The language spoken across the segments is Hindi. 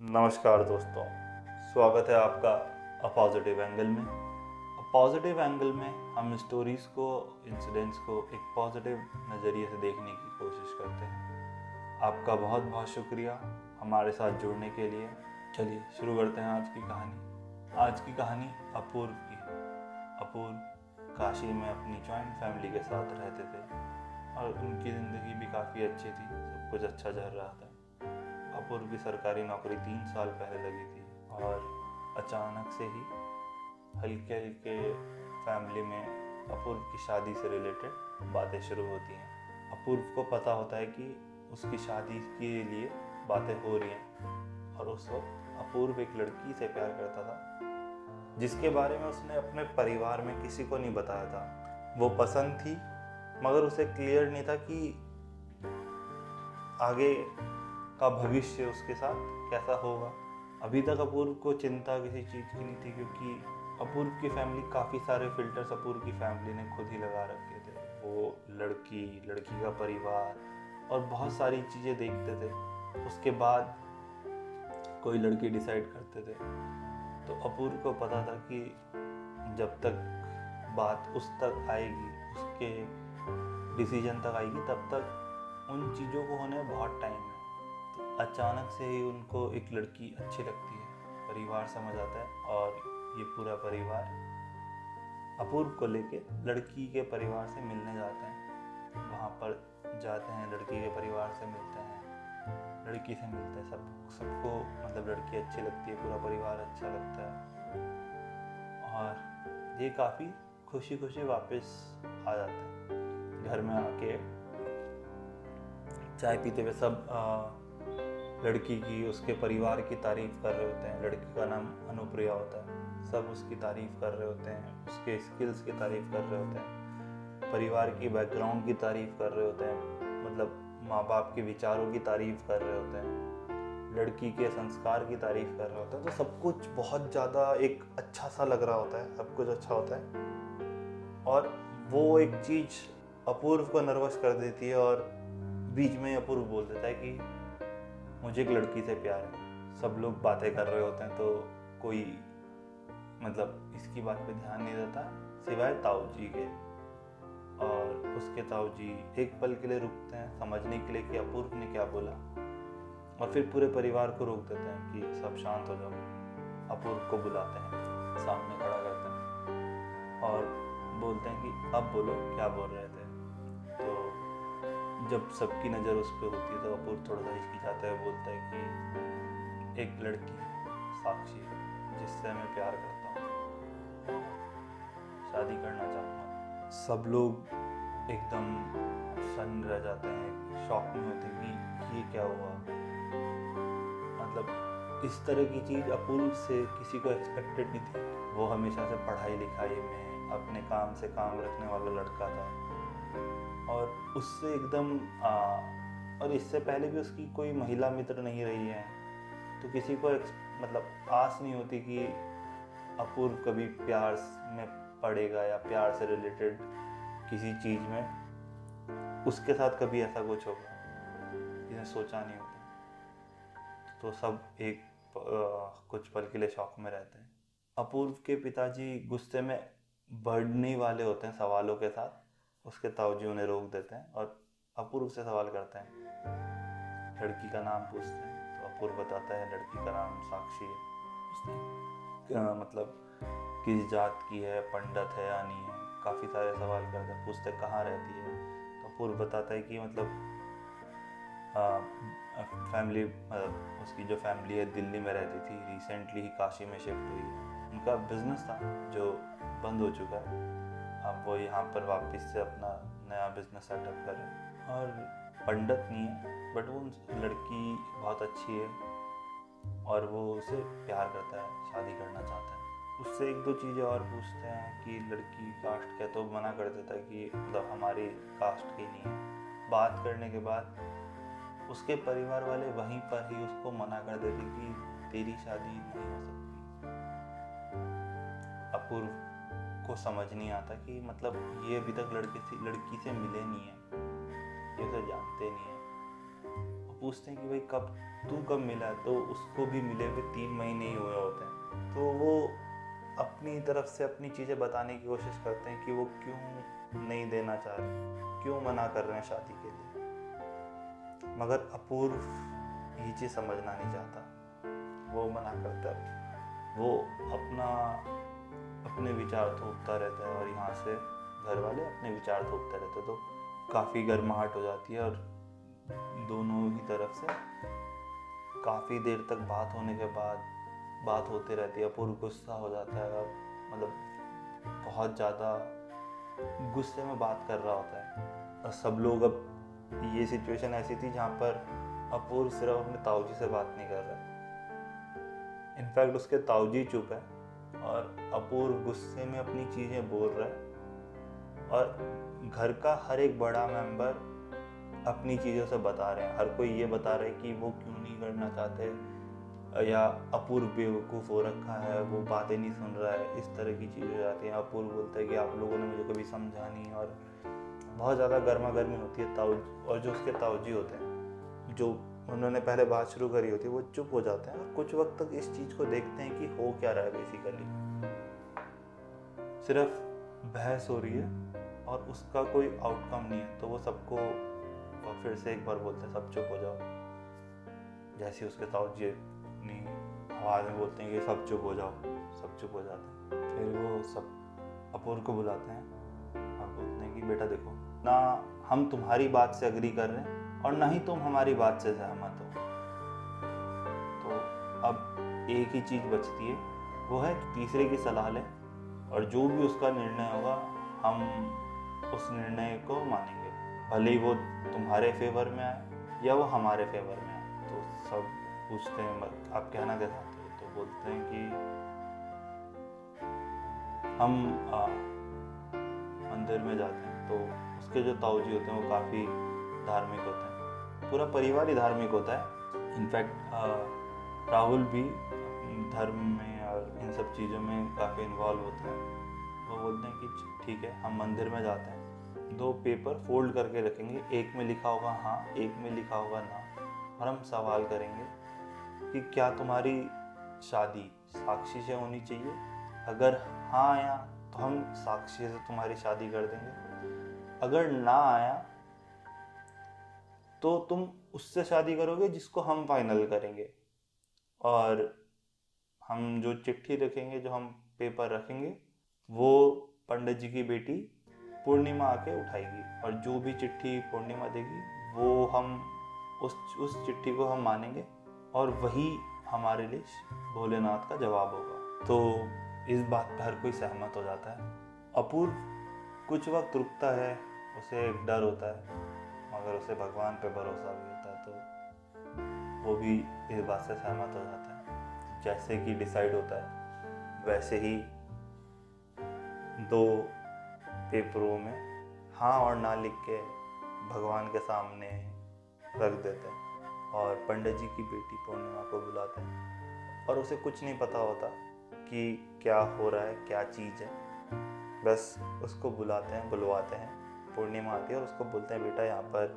नमस्कार दोस्तों, स्वागत है आपका अ पॉजिटिव एंगल में। अ पॉजिटिव एंगल में हम स्टोरीज को इंसिडेंट्स को एक पॉजिटिव नज़रिए से देखने की कोशिश करते हैं। आपका बहुत बहुत शुक्रिया हमारे साथ जुड़ने के लिए। चलिए, शुरू करते हैं आज की कहानी। आज की कहानी अपूर्व की है। अपूर्व काशी में अपनी जॉइंट फैमिली के साथ रहते थे और उनकी ज़िंदगी भी काफ़ी अच्छी थी। सब कुछ अच्छा चल रहा था। अपूर्व की सरकारी नौकरी तीन साल पहले लगी थी और अचानक से ही हल्के हल्के फैमिली में अपूर्व की शादी से रिलेटेड बातें शुरू होती हैं। अपूर्व को पता होता है कि उसकी शादी के लिए बातें हो रही हैं और उस वक्त अपूर्व एक लड़की से प्यार करता था, जिसके बारे में उसने अपने परिवार में किसी को नहीं बताया था। वो पसंद थी, मगर उसे क्लियर नहीं था कि आगे का भविष्य उसके साथ कैसा होगा? अभी तक अपूर्व को चिंता किसी चीज़ की नहीं थी क्योंकि अपूर्व की फैमिली काफ़ी सारे फिल्टर्स अपूर्व की फैमिली ने खुद ही लगा रखे थे। वो लड़की लड़की का परिवार और बहुत सारी चीज़ें देखते थे। उसके बाद कोई लड़की डिसाइड करते थे। तो अपूर्व को पता था कि जब तक बात उस तक आएगी, उसके डिसीज़न तक आएगी, तब तक उन चीज़ों को होने में बहुत टाइम है अचानक से ही उनको एक लड़की अच्छी लगती है परिवार समझ आता है और ये पूरा परिवार अपूर्व को लेके लड़की के परिवार से मिलने जाते हैं। वहाँ पर जाते हैं लड़की के परिवार से मिलते हैं लड़की से मिलते हैं सब सबको मतलब लड़की अच्छी लगती है पूरा परिवार अच्छा लगता है। और ये काफ़ी खुशी खुशी वापस आ जाते हैं। घर में आके चाय पीते हुए सब आ, लड़की की, उसके परिवार की तारीफ़ कर रहे होते हैं। लड़की का नाम अनुप्रिया होता है। सब उसकी तारीफ़ कर रहे होते हैं, उसके स्किल्स की तारीफ़ कर रहे होते हैं। परिवार की बैकग्राउंड की तारीफ़ कर रहे होते हैं मतलब माँ बाप के विचारों की तारीफ़ कर रहे होते हैं। लड़की के संस्कार की तारीफ़ कर रहे होते हैं। तो सब कुछ बहुत ज़्यादा एक अच्छा सा लग रहा होता है, सब कुछ अच्छा होता है। और वो एक चीज़ अपूर्व को नर्वस कर देती है और बीच में अपूर्व बोल देता है कि मुझे एक लड़की से प्यार है। सब लोग बातें कर रहे होते हैं तो कोई मतलब इसकी बात पे ध्यान नहीं देता, सिवाय ताऊ जी के। और उसके ताऊ जी एक पल के लिए रुकते हैं, समझने के लिए कि अपूर्व ने क्या बोला। और फिर पूरे परिवार को रोक देते हैं कि सब शांत हो जाओ। अपूर्व को बुलाते हैं, सामने खड़ा करते हैं और बोलते हैं कि, अब बोलो, क्या बोल रहे थे? जब सबकी नज़र उस पर होती है तो अपूर्व थोड़ा सा हिचकिचाता है, बोलता है कि एक लड़की साक्षी जिससे मैं प्यार करता हूँ। शादी करना चाहूँगा सब लोग एकदम सन रह जाते हैं, शॉक में होते हैं कि ये क्या हुआ? मतलब इस तरह की चीज़ अपूर्व से किसी को एक्सपेक्टेड नहीं थी। वो हमेशा से पढ़ाई लिखाई में, अपने काम से काम रखने वाला लड़का था। और उससे एकदम और इससे पहले भी उसकी कोई महिला मित्र नहीं रही है तो किसी को मतलब आस नहीं होती कि अपूर्व कभी प्यार में पड़ेगा या प्यार से रिलेटेड किसी चीज़ में। उसके साथ कभी ऐसा कुछ होगा जिन्हें सोचा नहीं होता। तो सब एक कुछ पल के लिए शौक में रहते हैं। अपूर्व के पिताजी गुस्से में बढ़ने वाले होते हैं सवालों के साथ। उसके ताऊजी उन्हें रोक देते हैं और अपूर्व से सवाल करते हैं। लड़की का नाम पूछते हैं तो अपूर्व बताता है लड़की का नाम साक्षी है। हैं मतलब किस जात की है, पंडित है या नहीं है, काफ़ी सारे सवाल करते हैं, पूछते कहाँ रहती है। तो अपूर्व बताता है कि मतलब फैमिली मतलब उसकी जो फैमिली है दिल्ली में रहती थी रिसेंटली ही काशी में शिफ्ट हुई है। उनका बिज़नेस था जो बंद हो चुका है। अब वो यहाँ पर वापस से अपना नया बिज़नेस सेटअप करें और पंडित नहीं है बट वो लड़की बहुत अच्छी है और वो उसे प्यार करता है, शादी करना चाहता है। उससे एक दो चीज़ें और पूछते हैं कि लड़की कास्ट क्या तो मना कर देता है कि मतलब हमारी कास्ट की नहीं है। बात करने के बाद उसके परिवार वाले वहीं पर ही उसको मना कर देते कि तेरी शादी नहीं हो सकती। अपूर्व। को समझ नहीं आता कि मतलब ये अभी तक लड़के से, लड़की से मिले नहीं है। ये उसे जानते नहीं है। वो पूछते हैं कि भाई कब, तू कब मिला? तो उसको भी मिले हुए तीन महीने ही हुए होते हैं। तो वो अपनी तरफ़ से अपनी चीज़ें बताने की कोशिश करते हैं कि वो क्यों नहीं देना चाह रहे क्यों मना कर रहे हैं शादी के लिए? मगर अपूर्व ये चीज़ समझना नहीं चाहता। वो मना करता वो अपना अपने विचार थोपता रहता है और यहाँ से घर वाले अपने विचार थोपते रहते हैं तो काफ़ी गर्माहट हो जाती है और दोनों ही तरफ़ से काफ़ी देर तक बात होने के बाद बात होते रहती है, अपूर्व गुस्सा हो जाता है और मतलब बहुत ज़्यादा गुस्से में बात कर रहा होता है। और सब लोग अब ये सिचुएशन ऐसी थी जहाँ पर अपूर्व सिर्फ़ अपने ताऊजी से बात नहीं कर रहा। इनफैक्ट उसके ताऊजी चुप है। और अपूर्व गुस्से में अपनी चीज़ें बोल रहा है। और घर का हर एक बड़ा मेंबर अपनी चीज़ों से बता रहे हैं। हर कोई ये बता रहा है कि वो क्यों नहीं करना चाहते, या अपूर्व बेवकूफ़ हो रखा है, वो बातें नहीं सुन रहा है, इस तरह की चीज़ें हो जाती हैं। अपूर्व बोलता है कि आप लोगों ने मुझे कभी समझा नहीं और बहुत ज़्यादा गर्मा गर्मी होती है ताऊ, और जो उसके ताऊजी होते हैं, जो उन्होंने पहले बात शुरू करी होती है वो चुप हो जाते हैं। और कुछ वक्त तक इस चीज़ को देखते हैं कि हो क्या रहा है बेसिकली सिर्फ़ बहस हो रही है और उसका कोई आउटकम नहीं है। तो वो सबको फिर से एक बार बोलते हैं, सब चुप हो जाओ। जैसे उसके ताऊजी अपनी आवाज़ में बोलते हैं कि सब चुप हो जाओ। सब चुप हो जाते हैं। फिर वो सब अपूर को बुलाते हैं। और बोलते हैं कि, बेटा देखो, ना हम तुम्हारी बात से अग्री कर रहे हैं और ना ही तुम हमारी बात से सहमत हो। तो अब एक ही चीज़ बचती है, वो है तीसरे की सलाह लें और जो भी उसका निर्णय होगा, हम उस निर्णय को मानेंगे। भले ही वो तुम्हारे फेवर में आए या वो हमारे फेवर में आए। तो सब पूछते हैं आप कहना क्या चाहते हो। तो बोलते हैं कि हम मंदिर में जाते हैं। तो उसके जो ताऊजी होते हैं, वो काफ़ी धार्मिक होता है। पूरा परिवार ही धार्मिक होता है। इनफैक्ट राहुल भी धर्म में और इन सब चीज़ों में काफ़ी इन्वॉल्व होता है। वो बोलते हैं कि ठीक है, हम मंदिर में जाते हैं। दो पेपर फोल्ड करके रखेंगे। एक में लिखा होगा हाँ एक में लिखा होगा ना। और हम सवाल करेंगे कि क्या तुम्हारी शादी साक्षी से होनी चाहिए? अगर हाँ आया तो हम साक्षी से तुम्हारी शादी कर देंगे। अगर ना आया तो तुम उससे शादी करोगे जिसको हम फाइनल करेंगे। और हम जो चिट्ठी रखेंगे जो हम पेपर रखेंगे, वो पंडित जी की बेटी पूर्णिमा आके उठाएगी। और जो भी चिट्ठी पूर्णिमा देगी, वो हम उस उस चिट्ठी को हम मानेंगे। और वही हमारे लिए भोलेनाथ का जवाब होगा। तो इस बात पर हर कोई सहमत हो जाता है। अपूर्व कुछ वक्त रुकता है, उसे डर होता है। मगर उसे भगवान पे भरोसा भी होता है तो वो भी इस बात से सहमत हो जाता है। जैसे कि डिसाइड होता है, वैसे ही दो पेपरों में हाँ और ना लिख के भगवान के सामने रख देते हैं और पंडित जी की बेटी पूर्णिमा को बुलाते हैं। और उसे कुछ नहीं पता होता कि क्या हो रहा है, क्या चीज़ है। बस उसको बुलाते हैं, बुलवाते हैं। पूर्णिमा आती है और उसको बोलते हैं, बेटा, यहाँ पर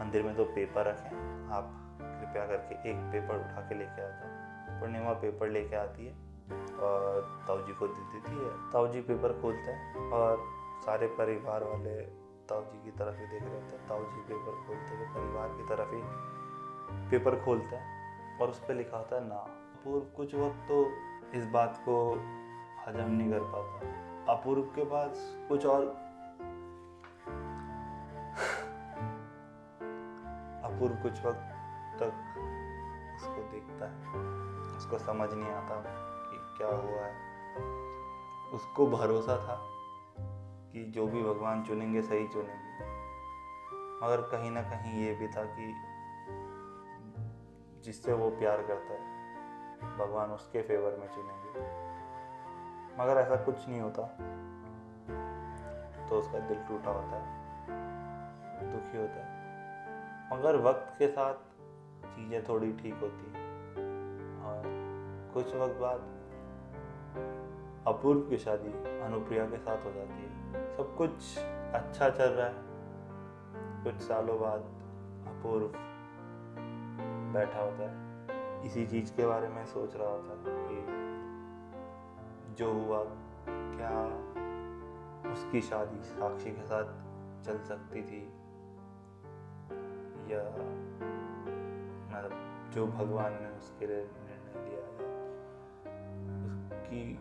मंदिर में दो पेपर रखे हैं। आप कृपया करके एक पेपर उठा के लेके आ जाओ। पूर्णिमा पेपर लेके आती है और ताऊ जी को दे देती है। ताऊ जी पेपर खोलते हैं और सारे परिवार वाले ताऊ जी की तरफ़ ही देख रहे होते हैं। ताऊ जी पेपर खोलते हुए परिवार की तरफ़ ही पेपर खोलते हैं और उस पर लिखा होता है, ना, अपूर्व कुछ वक्त तो इस बात को हजम नहीं कर पाता। अपूर्व के पास कुछ और अपूर्व कुछ वक्त तक उसको देखता है। उसको समझ नहीं आता कि क्या हुआ है। उसको भरोसा था कि जो भी भगवान चुनेंगे, सही चुनेंगे। मगर कहीं ना कहीं ये भी था कि जिससे वो प्यार करता है, भगवान उसके फेवर में चुनेंगे। मगर ऐसा कुछ नहीं होता। तो उसका दिल टूटा होता है, दुखी होता है। मगर वक्त के साथ चीज़ें थोड़ी ठीक होती और कुछ वक्त बाद अपूर्व की शादी अनुप्रिया के साथ हो जाती है। सब कुछ अच्छा चल रहा है। कुछ सालों बाद अपूर्व बैठा होता है। इसी चीज़ के बारे में सोच रहा होता है कि जो हुआ, क्या उसकी शादी साक्षी के साथ चल सकती थी। या मतलब जो भगवान ने उसके लिए निर्णय लिया है, उसकी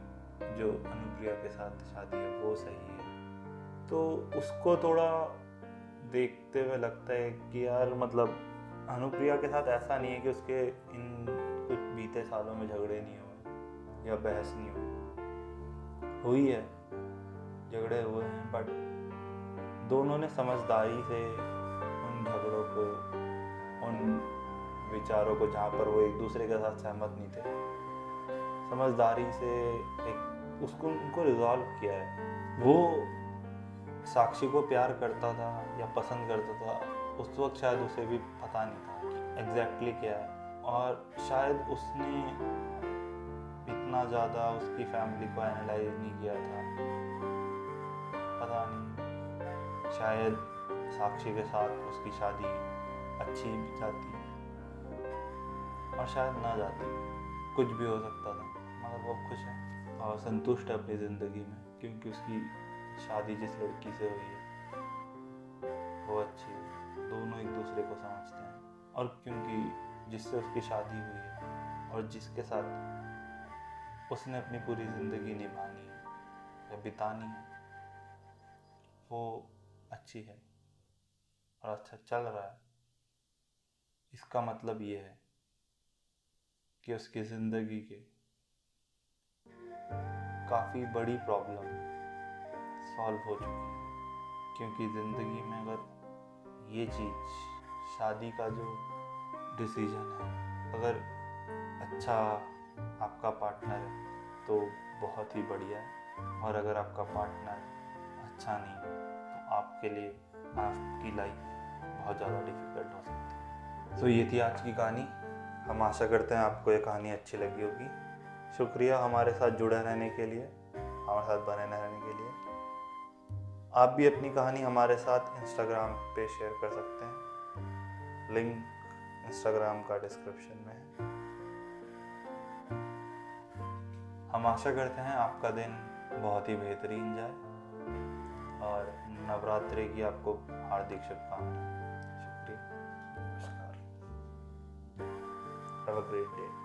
जो अनुप्रिया के साथ शादी है, वो सही है। तो उसको थोड़ा देखते हुए लगता है कि यार मतलब अनुप्रिया के साथ ऐसा नहीं है कि उसके इन कुछ बीते सालों में झगड़े नहीं हुए या बहस नहीं हुई। हुई है, झगड़े हुए हैं बट दोनों ने समझदारी से झगड़ों को, उन विचारों को जहाँ पर वो एक दूसरे के साथ सहमत नहीं थे। समझदारी से एक उसको, उनको रिजॉल्व किया है। वो साक्षी को प्यार करता था या पसंद करता था, उस वक्त शायद उसे भी पता नहीं था कि एग्जैक्टली क्या है। और शायद उसने इतना ज़्यादा उसकी फैमिली को एनालाइज नहीं किया था। पता नहीं, शायद साक्षी के साथ उसकी शादी अच्छी जाती और शायद ना जाती। कुछ भी हो सकता था, मगर वो खुश है और संतुष्ट है अपनी ज़िंदगी में, क्योंकि उसकी शादी जिस लड़की से हुई है, वो अच्छी है। दोनों एक दूसरे को समझते हैं। और क्योंकि जिससे उसकी शादी हुई है और जिसके साथ उसने अपनी पूरी ज़िंदगी निभानी है या बितानी है, वो अच्छी है। और अच्छा चल रहा है। इसका मतलब ये है कि उसकी ज़िंदगी के काफ़ी बड़ी प्रॉब्लम सॉल्व हो चुकी है। क्योंकि ज़िंदगी में अगर ये चीज़, शादी का जो डिसीज़न है, अगर अच्छा आपका पार्टनर है तो बहुत ही बढ़िया है। और अगर आपका पार्टनर अच्छा नहीं है तो आपके लिए, आपकी लाइफ बहुत ज़्यादा डिफ़िकल्ट हो सकती है। तो ये थी आज की कहानी। हम आशा करते हैं आपको ये कहानी अच्छी लगी होगी। शुक्रिया हमारे साथ जुड़े रहने के लिए, हमारे साथ बने रहने के लिए। आप भी अपनी कहानी हमारे साथ इंस्टाग्राम पे शेयर कर सकते हैं। लिंक इंस्टाग्राम का डिस्क्रिप्शन में है। हम आशा करते हैं आपका दिन बहुत ही बेहतरीन जाए और नवरात्रि की आपको हार्दिक शुभकामनाएँ। शुक्रिया नमस्कार हैव अ ग्रेट डे